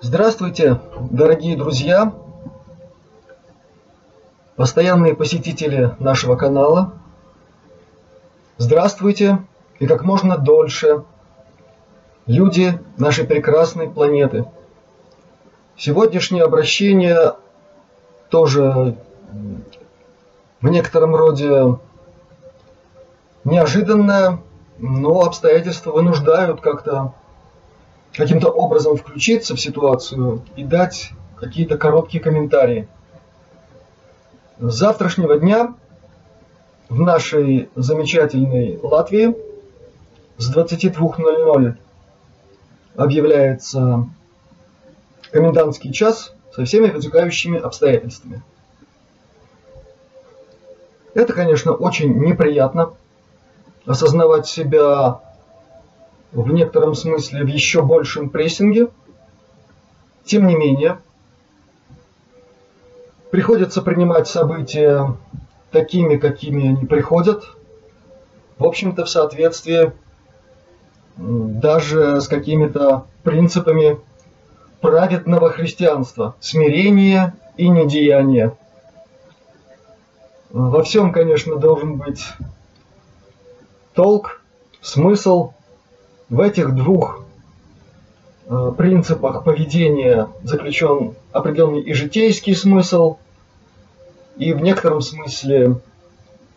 Здравствуйте, дорогие друзья, постоянные посетители нашего канала. Здравствуйте и как можно дольше люди нашей прекрасной планеты. Сегодняшнее обращение тоже в некотором роде неожиданное, но обстоятельства вынуждают как-то каким-то образом включиться в ситуацию и дать какие-то короткие комментарии. С завтрашнего дня в нашей замечательной Латвии с 22.00 объявляется комендантский час со всеми вытекающими обстоятельствами. Это, конечно, очень неприятно осознавать себя в некотором смысле в еще большем прессинге. Тем не менее, приходится принимать события такими, какими они приходят, в общем-то, в соответствии даже с какими-то принципами праведного христианства, смирения и недеяния. Во всем, конечно, должен быть толк, смысл. В этих двух э, принципах поведения заключен определенный и житейский смысл, и в некотором смысле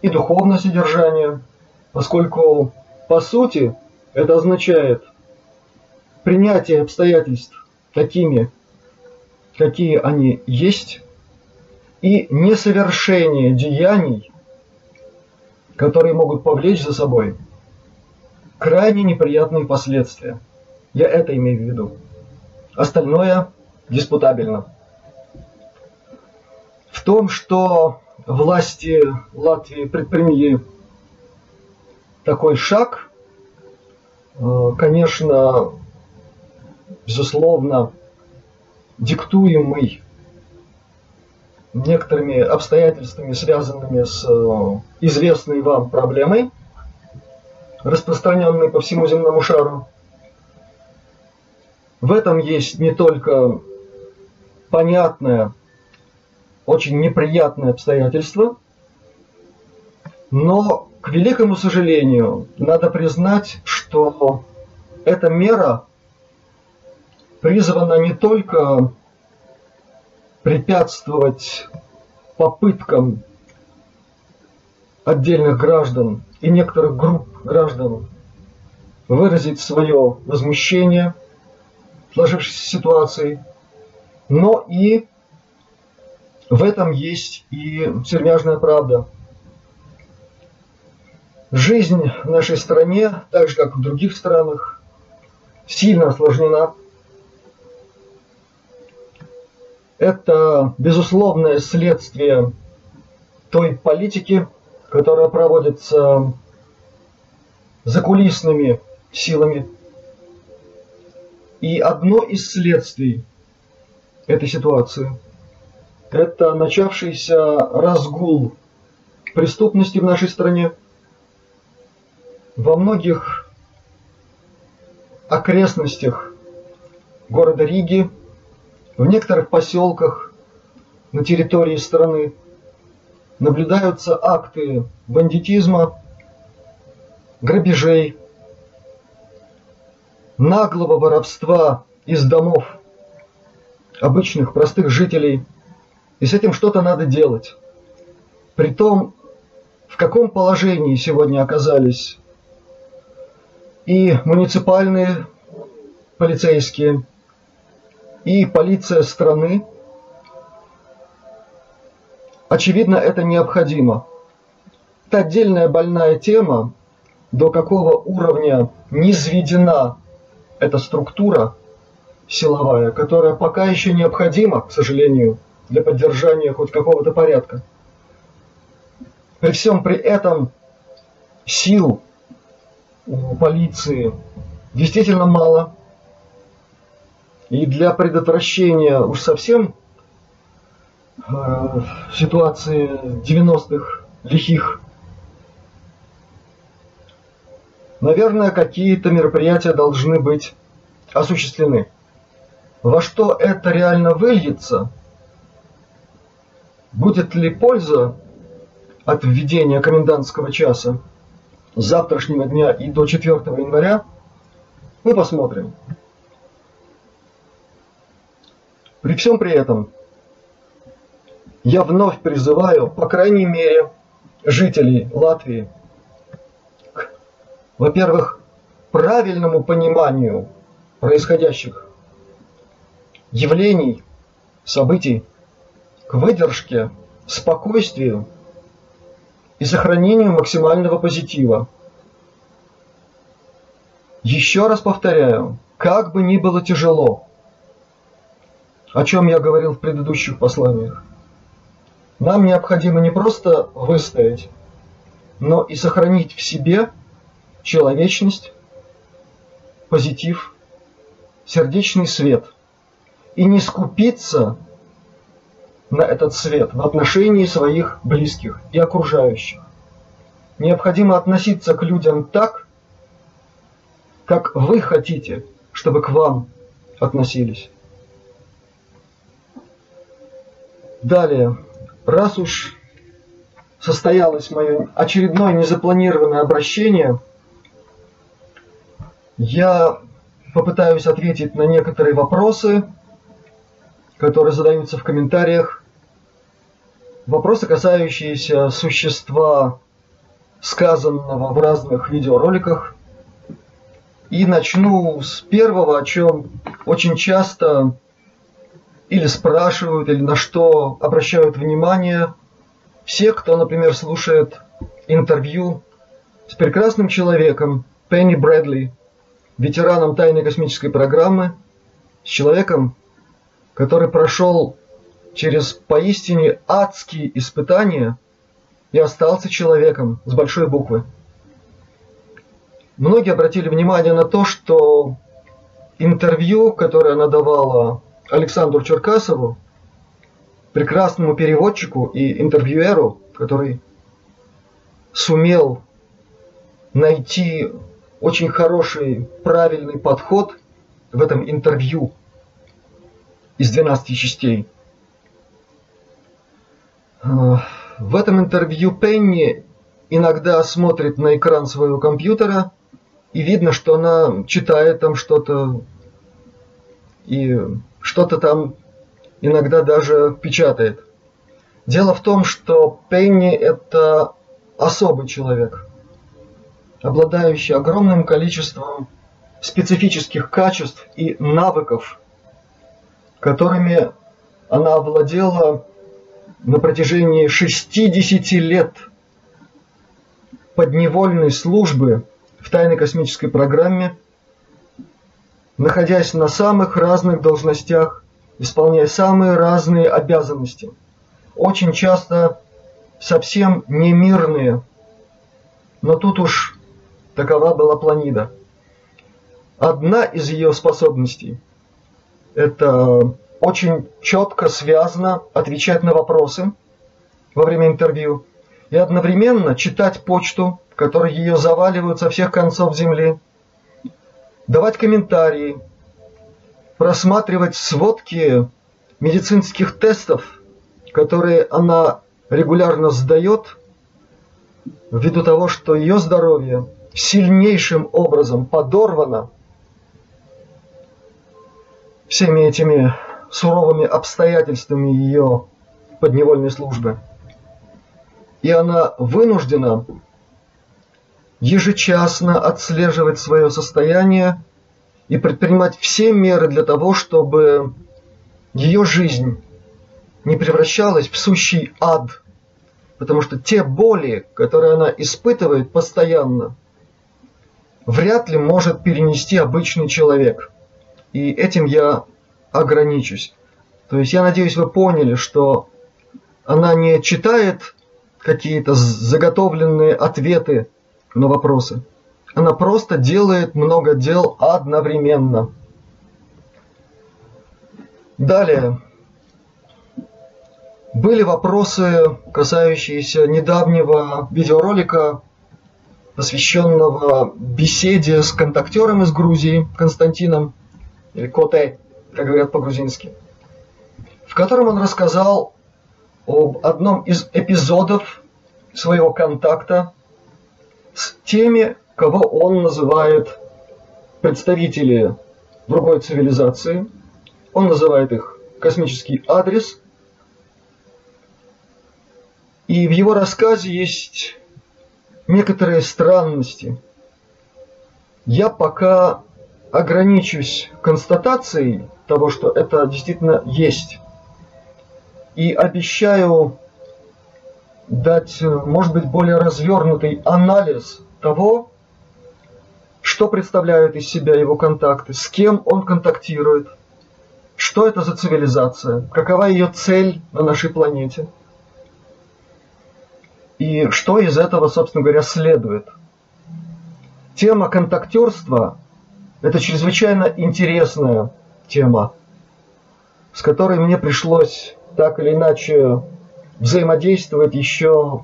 и духовное содержание, поскольку по сути это означает принятие обстоятельств такими, какие они есть, и несовершение деяний, которые могут повлечь за собой крайне неприятные последствия. Я это имею в виду. Остальное диспутабельно. В том, что власти Латвии предприняли такой шаг, э, конечно, безусловно, диктуемый некоторыми обстоятельствами, связанными с э, известной вам проблемой, распространенной по всему земному шару. В этом есть не только понятное, очень неприятное обстоятельство, но, к великому сожалению, надо признать, что эта мера призвана не только препятствовать попыткам отдельных граждан и некоторых групп граждан выразить свое возмущение сложившейся ситуацией, но и в этом есть и сермяжная правда. Жизнь в нашей стране, так же как в других странах, сильно осложнена Это безусловное следствие той политики, которая проводится закулисными силами. И одно из следствий этой ситуации – это начавшийся разгул преступности в нашей стране. Во многих окрестностях города Риги – в некоторых поселках на территории страны наблюдаются акты бандитизма, грабежей, наглого воровства из домов обычных простых жителей. И с этим что-то надо делать. Притом, в каком положении сегодня оказались и муниципальные полицейские, и полиция страны. Очевидно, это необходимо. Это отдельная больная тема, до какого уровня низведена эта структура силовая, которая пока еще необходима, к сожалению, для поддержания хоть какого-то порядка. При всем при этом сил у полиции действительно мало – и для предотвращения уж совсем э, ситуации 90-х лихих, наверное, какие-то мероприятия должны быть осуществлены. Во что это реально выльется? Будет ли польза от введения комендантского часа с завтрашнего дня и до 4 января? Мы посмотрим. При всем при этом я вновь призываю, по крайней мере, жителей Латвии к, во-первых, правильному пониманию происходящих явлений, событий, к выдержке, спокойствию и сохранению максимального позитива. Еще раз повторяю, как бы ни было тяжело, о чем я говорил в предыдущих посланиях, нам необходимо не просто выстоять, но и сохранить в себе человечность, позитив, сердечный свет и не скупиться на этот свет в отношении своих близких и окружающих. Необходимо относиться к людям так, как вы хотите, чтобы к вам относились. Далее раз уж состоялось мое очередное незапланированное обращение, я попытаюсь ответить на некоторые вопросы, которые задаются в комментариях. Вопросы, касающиеся существа сказанного в разных видеороликах. И начну с первого, о чем очень часто или спрашивают, или на что обращают внимание все, кто, например, слушает интервью с прекрасным человеком Пенни Брэдли, ветераном тайной космической программы, с человеком, который прошел через поистине адские испытания и остался человеком с большой буквы. Многие обратили внимание на то, что интервью, которое она давала Александру Черкасову, прекрасному переводчику и интервьюеру, который сумел найти очень хороший, правильный подход в этом интервью из 12 частей. В этом интервью Пенни иногда смотрит на экран своего компьютера, и видно, что она читает там что-то и что-то там иногда даже печатает. Дело в том, что Пенни – это особый человек, обладающий огромным количеством специфических качеств и навыков, которыми она овладела на протяжении 60 лет подневольной службы в тайной космической программе – находясь на самых разных должностях, исполняя самые разные обязанности. Очень часто совсем немирные, но тут уж такова была планида. Одна из ее способностей – это очень четко, связано отвечать на вопросы во время интервью и одновременно читать почту, которой ее заваливают со всех концов земли – давать комментарии, просматривать сводки медицинских тестов, которые она регулярно сдает, ввиду того, что ее здоровье сильнейшим образом подорвано всеми этими суровыми обстоятельствами ее подневольной службы. И она вынуждена ежечасно отслеживать свое состояние и предпринимать все меры для того, чтобы ее жизнь не превращалась в сущий ад. Потому что те боли, которые она испытывает постоянно, вряд ли может перенести обычный человек. И этим я ограничусь. То есть я надеюсь, вы поняли, что она не читает какие-то заготовленные ответы на вопросы. Она просто делает много дел одновременно. Далее. Были вопросы, касающиеся недавнего видеоролика, посвященного беседе с контактером из Грузии, Константином, или Коте. как говорят по-грузински, в котором он рассказал об одном из эпизодов своего контакта с теми, кого он называет представители другой цивилизации. Он называет их космический адрес. И в его рассказе есть некоторые странности. Я пока ограничусь констатацией того, что это действительно есть. И обещаю дать, может быть, более развернутый анализ того, что представляют из себя его контакты, с кем он контактирует, что это за цивилизация, какова ее цель на нашей планете, и что из этого, собственно говоря, следует. Тема контактерства – это чрезвычайно интересная тема, с которой мне пришлось так или иначе взаимодействовать еще,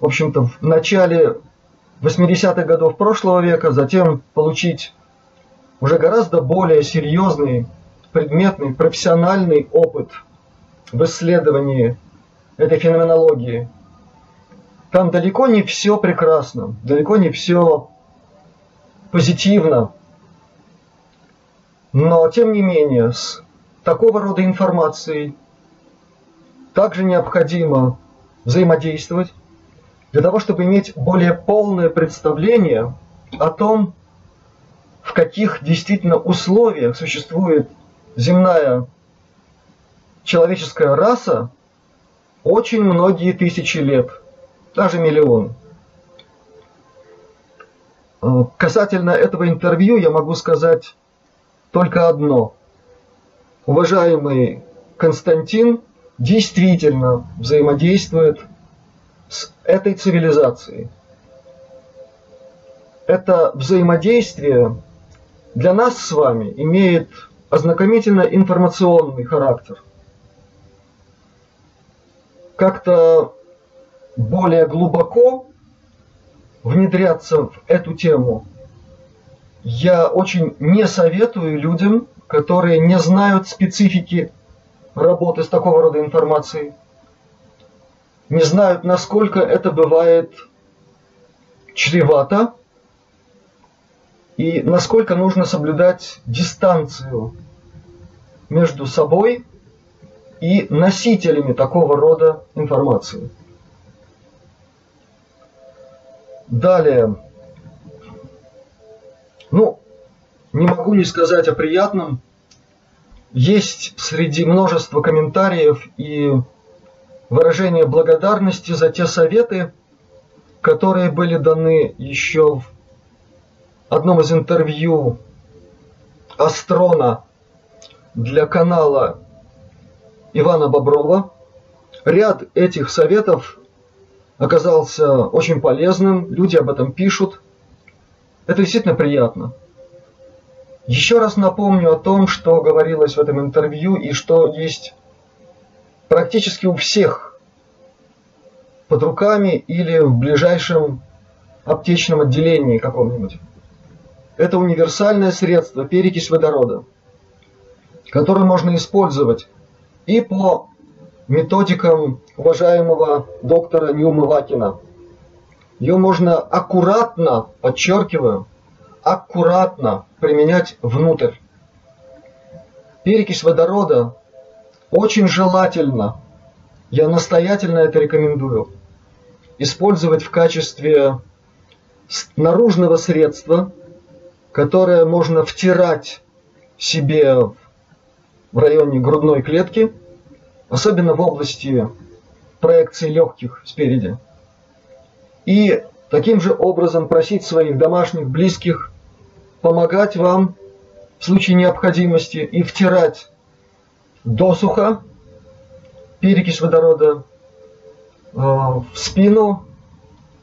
в общем-то, в начале 80-х годов прошлого века, затем получить уже гораздо более серьезный, предметный, профессиональный опыт в исследовании этой феноменологии. Там далеко не все прекрасно, далеко не все позитивно, но тем не менее с такого рода информацией также необходимо взаимодействовать, для того, чтобы иметь более полное представление о том, в каких действительно условиях существует земная человеческая раса очень многие тысячи лет, даже миллион. Э, касательно этого интервью я могу сказать только одно. Уважаемый Константин действительно взаимодействует с этой цивилизацией. Это взаимодействие для нас с вами имеет ознакомительно информационный характер. Как-то более глубоко внедряться в эту тему я очень не советую людям, которые не знают специфики работы с такого рода информацией не знают, насколько это бывает чревато и насколько нужно соблюдать дистанцию между собой и носителями такого рода информации. Далее. Ну, не могу не сказать о приятном. Есть среди множества комментариев и выражение благодарности за те советы, которые были даны еще в одном из интервью Астрона для канала Ивана Боброва. Ряд этих советов оказался очень полезным, люди об этом пишут. Это действительно приятно. Еще раз напомню о том, что говорилось в этом интервью и что есть практически у всех под руками или в ближайшем аптечном отделении каком-нибудь. Это универсальное средство, перекись водорода, которое можно использовать и по методикам уважаемого доктора Ньюма Вакина. Ее можно аккуратно, подчеркиваю, аккуратно применять внутрь. Перекись водорода очень желательно, я настоятельно это рекомендую, использовать в качестве наружного средства, которое можно втирать себе в районе грудной клетки, особенно в области проекции легких спереди. И таким же образом просить своих домашних, близких помогать вам в случае необходимости и втирать досуха, перекись водорода э, в спину,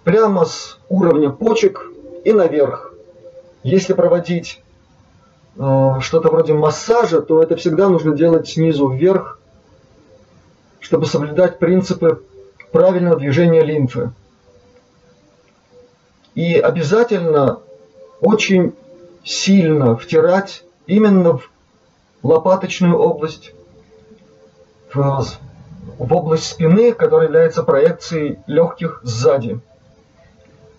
прямо с уровня почек и наверх. Если проводить э, что-то вроде массажа, то это всегда нужно делать снизу вверх, чтобы соблюдать принципы правильного движения лимфы. И обязательно очень сильно втирать именно в лопаточную область, в, в область спины, которая является проекцией легких сзади.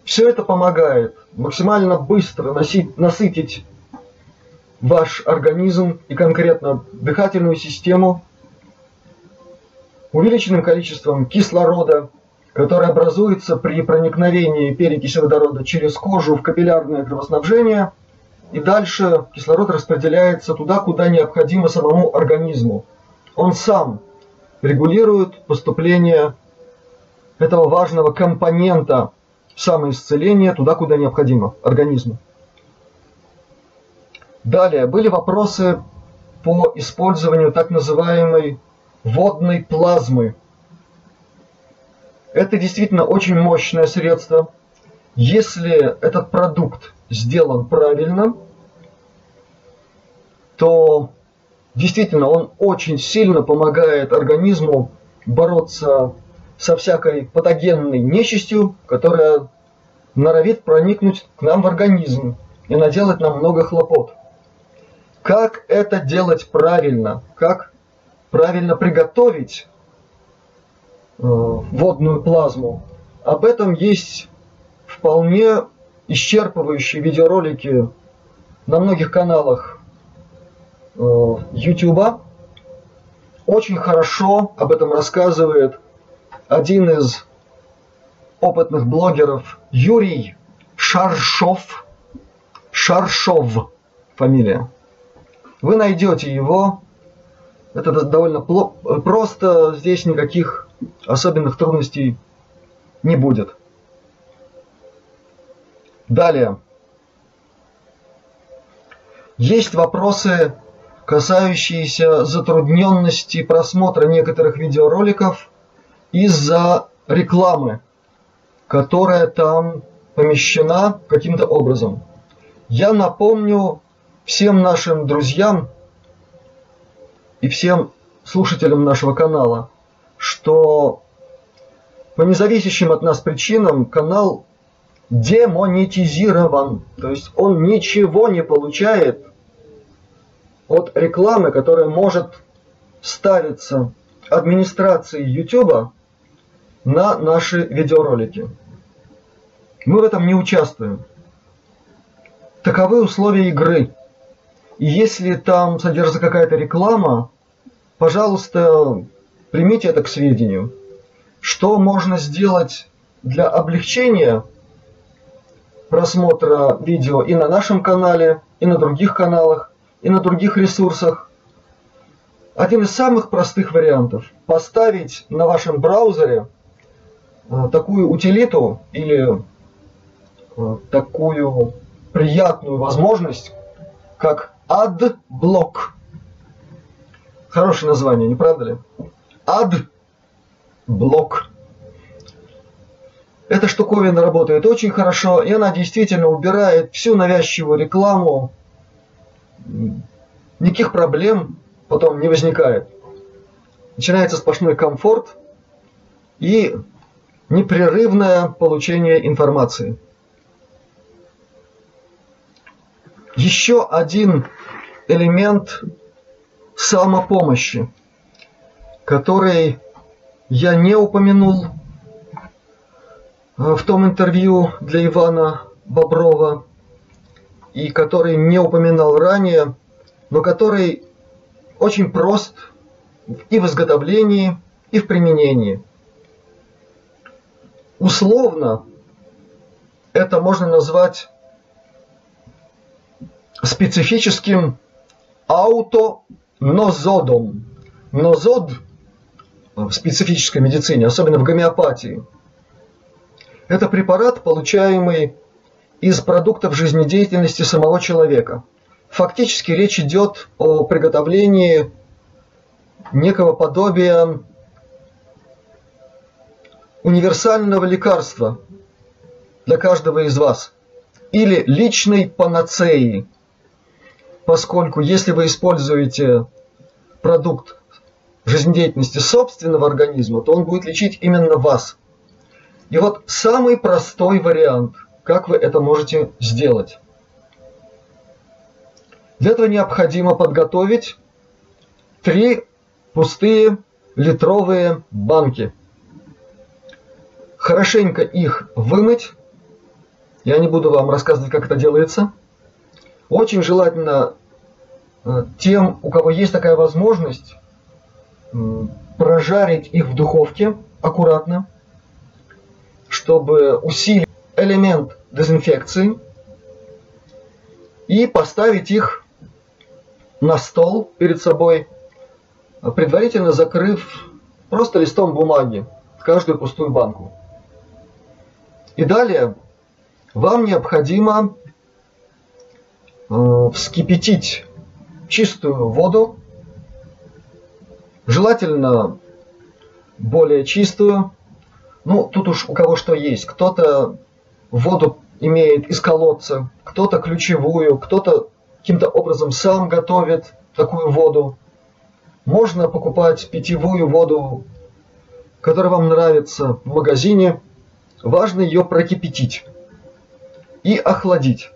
Все это помогает максимально быстро носить, насытить ваш организм и конкретно дыхательную систему увеличенным количеством кислорода, который образуется при проникновении перекиси водорода через кожу в капиллярное кровоснабжение, и дальше кислород распределяется туда, куда необходимо самому организму. Он сам регулирует поступление этого важного компонента самоисцеления туда, куда необходимо организму. Далее были вопросы по использованию так называемой водной плазмы. Это действительно очень мощное средство. Если этот продукт сделан правильно, то действительно он очень сильно помогает организму бороться со всякой патогенной нечистью, которая норовит проникнуть к нам в организм и наделать нам много хлопот. Как это делать правильно? Как правильно приготовить водную плазму? Об этом есть вполне исчерпывающие видеоролики на многих каналах э, YouTube. Очень хорошо об этом рассказывает один из опытных блогеров Юрий Шаршов. Шаршов фамилия. Вы найдете его. Это довольно просто. Здесь никаких особенных трудностей не будет. Далее. Есть вопросы, касающиеся затрудненности просмотра некоторых видеороликов из-за рекламы, которая там помещена каким-то образом. Я напомню всем нашим друзьям и всем слушателям нашего канала, что по независящим от нас причинам канал демонетизирован. То есть он ничего не получает от рекламы, которая может ставиться администрацией YouTube на наши видеоролики. Мы в этом не участвуем. Таковы условия игры. И если там содержится какая-то реклама, пожалуйста, примите это к сведению. Что можно сделать для облегчения просмотра видео и на нашем канале, и на других каналах, и на других ресурсах? Один из самых простых вариантов – поставить на вашем браузере э, такую утилиту или э, такую приятную возможность, как Адблок. Хорошее название, не правда ли? Адблок. Эта штуковина работает очень хорошо, и она действительно убирает всю навязчивую рекламу. Никаких проблем потом не возникает. Начинается сплошной комфорт и непрерывное получение информации. Еще один элемент самопомощи, который я не упомянул в том интервью для Ивана Боброва и который не упоминал ранее, но который очень прост и в изготовлении, и в применении. Условно это можно назвать специфическим аутонозодом. Нозод в специфической медицине, особенно в гомеопатии, это препарат, получаемый из продуктов жизнедеятельности самого человека. Фактически речь идет о приготовлении некого подобия универсального лекарства для каждого из вас или личной панацеи – поскольку если вы используете продукт жизнедеятельности собственного организма, то он будет лечить именно вас. И вот самый простой вариант, как вы это можете сделать. Для этого необходимо подготовить три пустые литровые банки. Хорошенько их вымыть. Я не буду вам рассказывать, как это делается. Очень желательно э, тем, у кого есть такая возможность, прожарить их в духовке аккуратно, чтобы усилить элемент дезинфекции и поставить их на стол перед собой, предварительно закрыв просто листом бумаги каждую пустую банку. И далее вам необходимо э, вскипятить чистую воду, желательно более чистую. Ну, тут уж у кого что есть. Кто-то воду имеет из колодца, кто-то ключевую, кто-то каким-то образом сам готовит такую воду. Можно покупать питьевую воду, которая вам нравится в магазине. Важно ее прокипятить и охладить.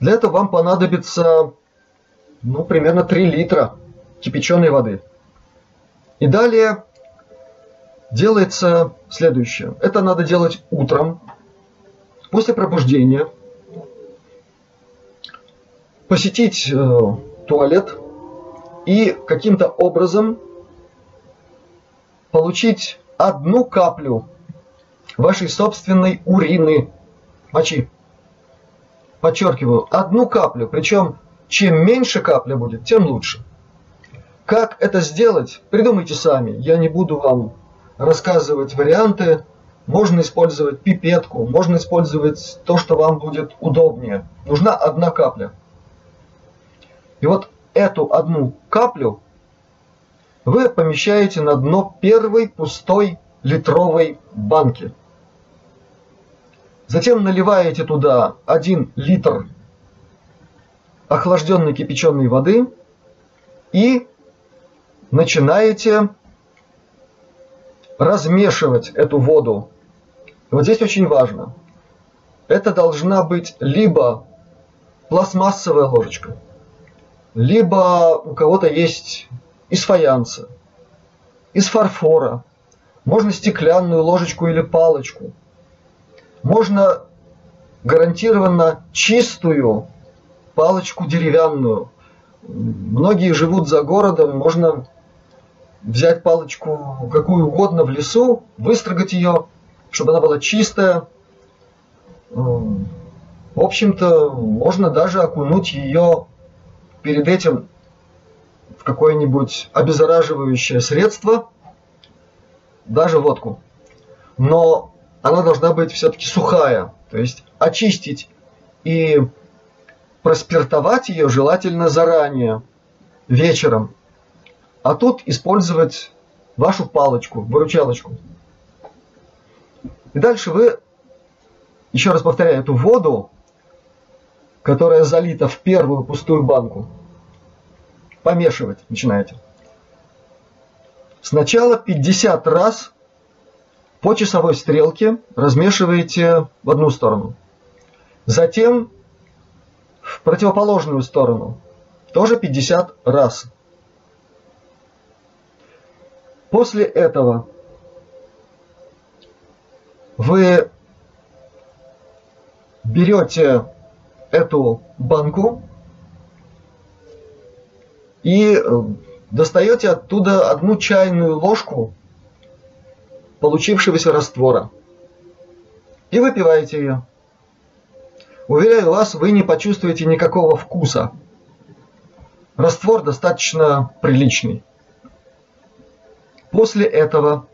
Для этого вам понадобится ну, примерно 3 литра кипяченой воды. И далее делается следующее. Это надо делать утром, после пробуждения, посетить э, туалет и каким-то образом получить одну каплю вашей собственной урины, мочи. Подчеркиваю, одну каплю, причем чем меньше капля будет, тем лучше. Как это сделать, придумайте сами. Я не буду вам рассказывать варианты. Можно использовать пипетку, можно использовать то, что вам будет удобнее. Нужна одна капля. И вот эту одну каплю вы помещаете на дно первой пустой литровой банки. Затем наливаете туда 1 литр охлажденной кипяченой воды и начинаете размешивать эту воду. Вот здесь очень важно. Это должна быть либо пластмассовая ложечка, либо у кого-то есть из фаянса, из фарфора, можно стеклянную ложечку или палочку, можно гарантированно чистую палочку деревянную. Многие живут за городом, можно взять палочку какую угодно в лесу, выстрогать ее, чтобы она была чистая. В общем-то, можно даже окунуть ее перед этим в какое-нибудь обеззараживающее средство, даже водку. Но она должна быть все-таки сухая, то есть очистить и проспиртовать ее желательно заранее, вечером, а тут использовать вашу палочку, выручалочку. И дальше вы, еще раз повторяю, эту воду, которая залита в первую пустую банку, помешивать начинаете. Сначала 50 раз по часовой стрелке размешиваете в одну сторону. Затем в противоположную сторону. Тоже 50 раз. После этого вы берете эту банку и э, достаете оттуда одну чайную ложку получившегося раствора и выпиваете ее. Уверяю вас, вы не почувствуете никакого вкуса. Раствор достаточно приличный. После этого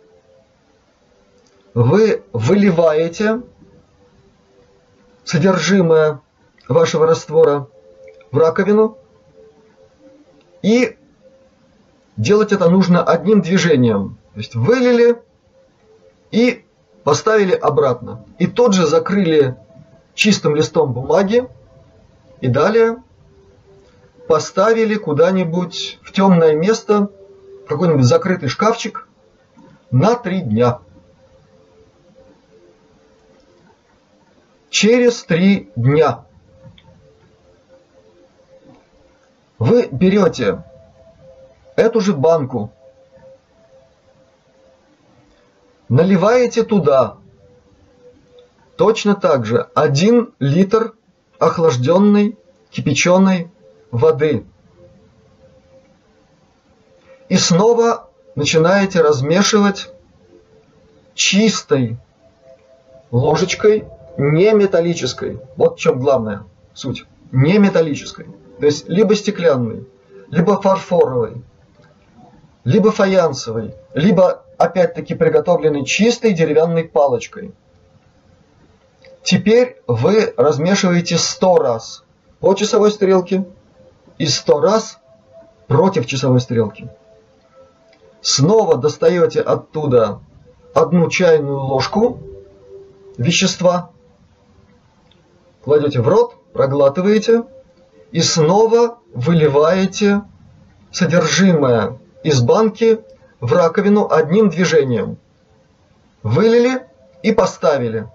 вы выливаете содержимое вашего раствора в раковину и делать это нужно одним движением. То есть вылили и поставили обратно. И тот же закрыли чистым листом бумаги и далее поставили куда-нибудь в темное место какой-нибудь закрытый шкафчик на три дня. Через три дня вы берете эту же банку, наливаете туда точно так же 1 литр охлажденной кипяченой воды. И снова начинаете размешивать чистой ложечкой, не металлической. Вот в чем главная суть. Не металлической. То есть либо стеклянной, либо фарфоровой, либо фаянсовой, либо опять-таки приготовленной чистой деревянной палочкой. Теперь вы размешиваете 100 раз по часовой стрелке и 100 раз против часовой стрелки. Снова достаете оттуда одну чайную ложку вещества, кладете в рот, проглатываете и снова выливаете содержимое из банки в раковину одним движением. Вылили и поставили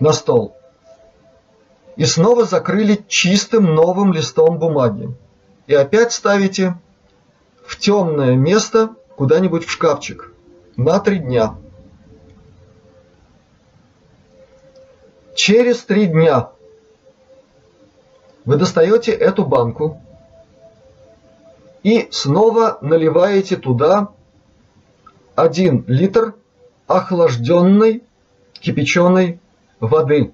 на стол. И снова закрыли чистым новым листом бумаги. И опять ставите в темное место куда-нибудь в шкафчик на три дня. Через три дня вы достаете эту банку и снова наливаете туда 1 литр охлажденной кипяченой воды.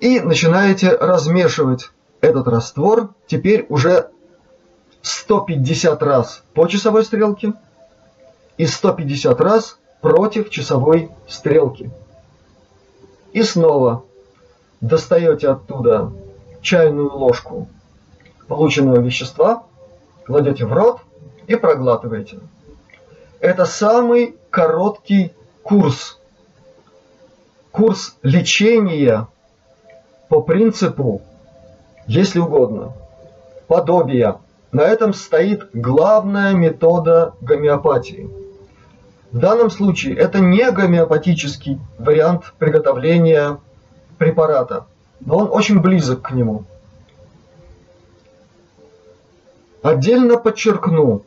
И начинаете размешивать этот раствор теперь уже 150 раз по часовой стрелке и 150 раз против часовой стрелки. И снова достаете оттуда чайную ложку полученного вещества, кладете в рот и проглатываете. Это самый короткий курс. Курс лечения по принципу, если угодно, подобия. На этом стоит главная метода гомеопатии. В данном случае это не гомеопатический вариант приготовления препарата, но он очень близок к нему. Отдельно подчеркну,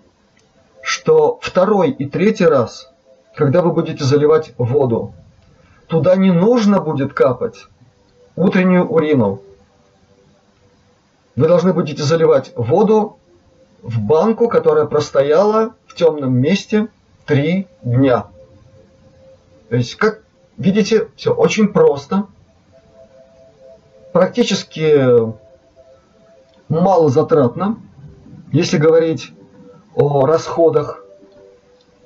что второй и третий раз, когда вы будете заливать воду, туда не нужно будет капать утреннюю урину. Вы должны будете заливать воду в банку, которая простояла в темном месте три дня. То есть, как видите, все очень просто. Практически мало затратно если говорить о расходах.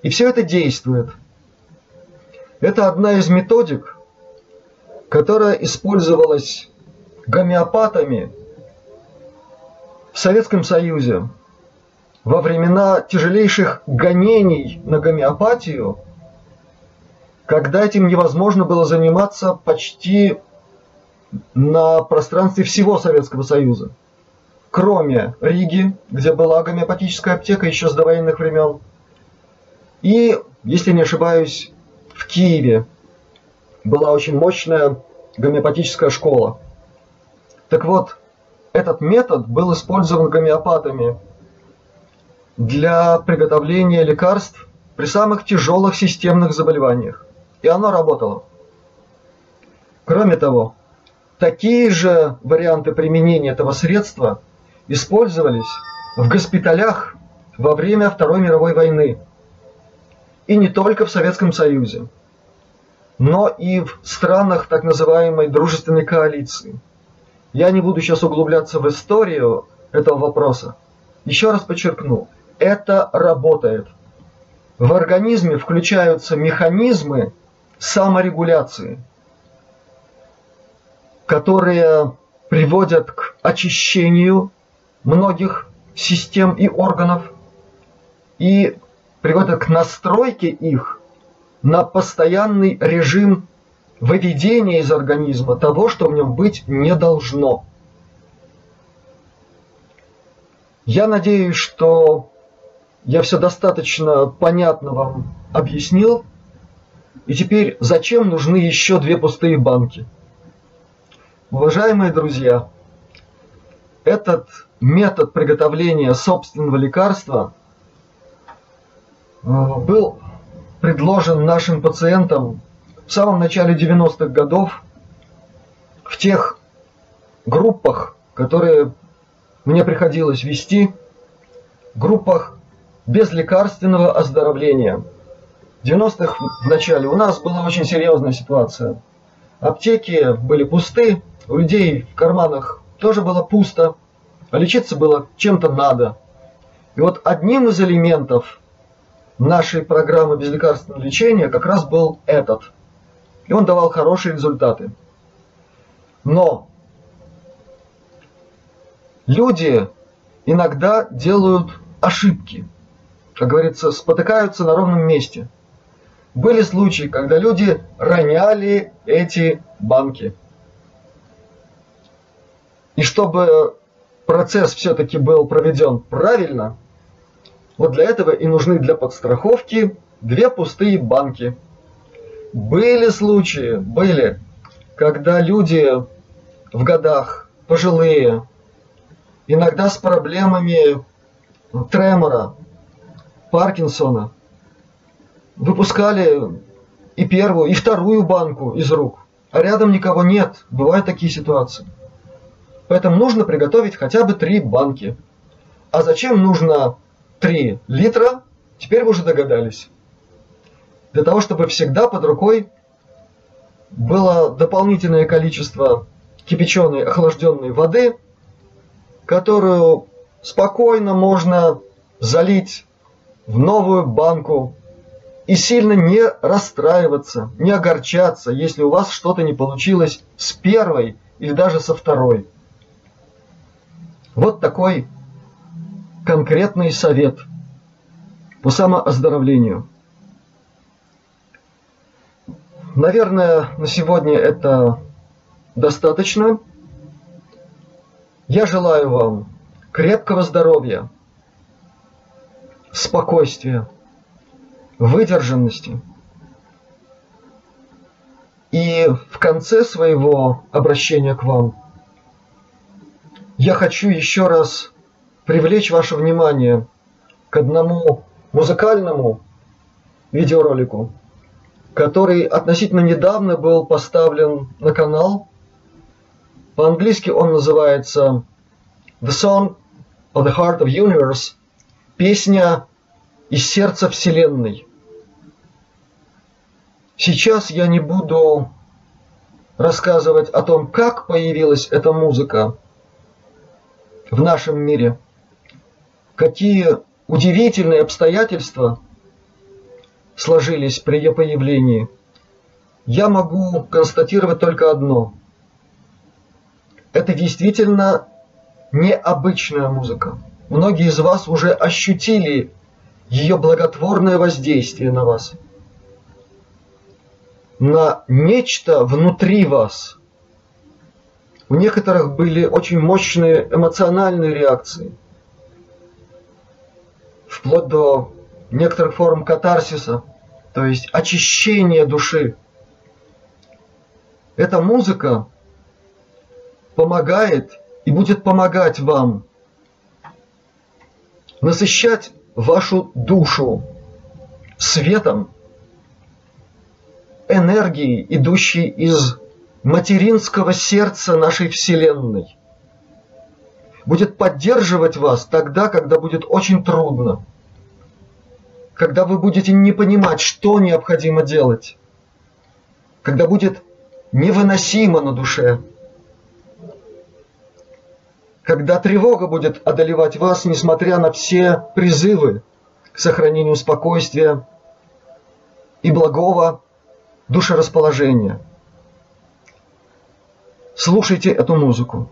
И все это действует. Это одна из методик, которая использовалась гомеопатами в Советском Союзе во времена тяжелейших гонений на гомеопатию, когда этим невозможно было заниматься почти на пространстве всего Советского Союза кроме Риги, где была гомеопатическая аптека еще с довоенных времен, и, если не ошибаюсь, в Киеве была очень мощная гомеопатическая школа. Так вот, этот метод был использован гомеопатами для приготовления лекарств при самых тяжелых системных заболеваниях. И оно работало. Кроме того, такие же варианты применения этого средства – использовались в госпиталях во время Второй мировой войны. И не только в Советском Союзе, но и в странах так называемой дружественной коалиции. Я не буду сейчас углубляться в историю этого вопроса. Еще раз подчеркну, это работает. В организме включаются механизмы саморегуляции, которые приводят к очищению многих систем и органов и приводит к настройке их на постоянный режим выведения из организма того, что в нем быть не должно. Я надеюсь, что я все достаточно понятно вам объяснил. И теперь зачем нужны еще две пустые банки? Уважаемые друзья, этот метод приготовления собственного лекарства э, был предложен нашим пациентам в самом начале 90-х годов в тех группах, которые мне приходилось вести, группах безлекарственного оздоровления. В 90-х в начале у нас была очень серьезная ситуация. Аптеки были пусты, у людей в карманах тоже было пусто, а лечиться было чем-то надо. И вот одним из элементов нашей программы безлекарственного лечения как раз был этот. И он давал хорошие результаты. Но люди иногда делают ошибки. Как говорится, спотыкаются на ровном месте. Были случаи, когда люди роняли эти банки. И чтобы процесс все-таки был проведен правильно, вот для этого и нужны для подстраховки две пустые банки. Были случаи, были, когда люди в годах, пожилые, иногда с проблемами тремора, Паркинсона, выпускали и первую, и вторую банку из рук, а рядом никого нет. Бывают такие ситуации. Поэтому нужно приготовить хотя бы три банки. А зачем нужно 3 литра? Теперь вы уже догадались. Для того, чтобы всегда под рукой было дополнительное количество кипяченой охлажденной воды, которую спокойно можно залить в новую банку и сильно не расстраиваться, не огорчаться, если у вас что-то не получилось с первой или даже со второй. Вот такой конкретный совет по самооздоровлению. Наверное, на сегодня это достаточно. Я желаю вам крепкого здоровья, спокойствия, выдержанности. И в конце своего обращения к вам я хочу еще раз привлечь ваше внимание к одному музыкальному видеоролику, который относительно недавно был поставлен на канал. По-английски он называется The Song of the Heart of Universe – песня из сердца Вселенной. Сейчас я не буду рассказывать о том, как появилась эта музыка в нашем мире, какие удивительные обстоятельства сложились при ее появлении. Я могу констатировать только одно. Это действительно необычная музыка. Многие из вас уже ощутили ее благотворное воздействие на вас, на нечто внутри вас. У некоторых были очень мощные эмоциональные реакции, вплоть до некоторых форм катарсиса, то есть очищения души. Эта музыка помогает и будет помогать вам насыщать вашу душу светом, энергией, идущей из материнского сердца нашей Вселенной. Будет поддерживать вас тогда, когда будет очень трудно. Когда вы будете не понимать, что необходимо делать. Когда будет невыносимо на душе когда тревога будет одолевать вас, несмотря на все призывы к сохранению спокойствия и благого душерасположения. Слушайте эту музыку.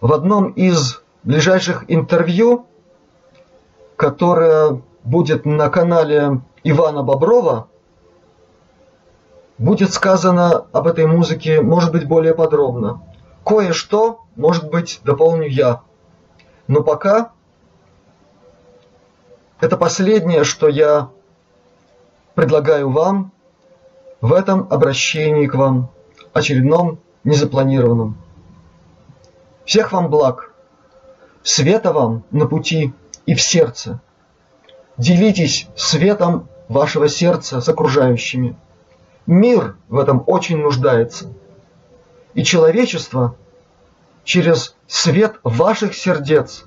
В одном из ближайших интервью, которое будет на канале Ивана Боброва, будет сказано об этой музыке, может быть, более подробно. Кое-что, может быть, дополню я. Но пока это последнее, что я предлагаю вам в этом обращении к вам, очередном, незапланированном. Всех вам благ, света вам на пути и в сердце. Делитесь светом вашего сердца с окружающими. Мир в этом очень нуждается. И человечество через свет ваших сердец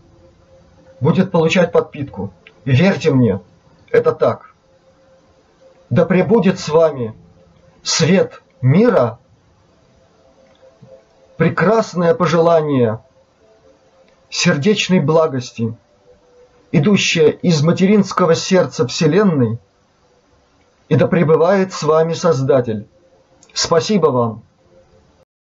будет получать подпитку. Верьте мне, это так. Да пребудет с вами свет мира, прекрасное пожелание сердечной благости, идущее из материнского сердца Вселенной, и да пребывает с вами Создатель. Спасибо вам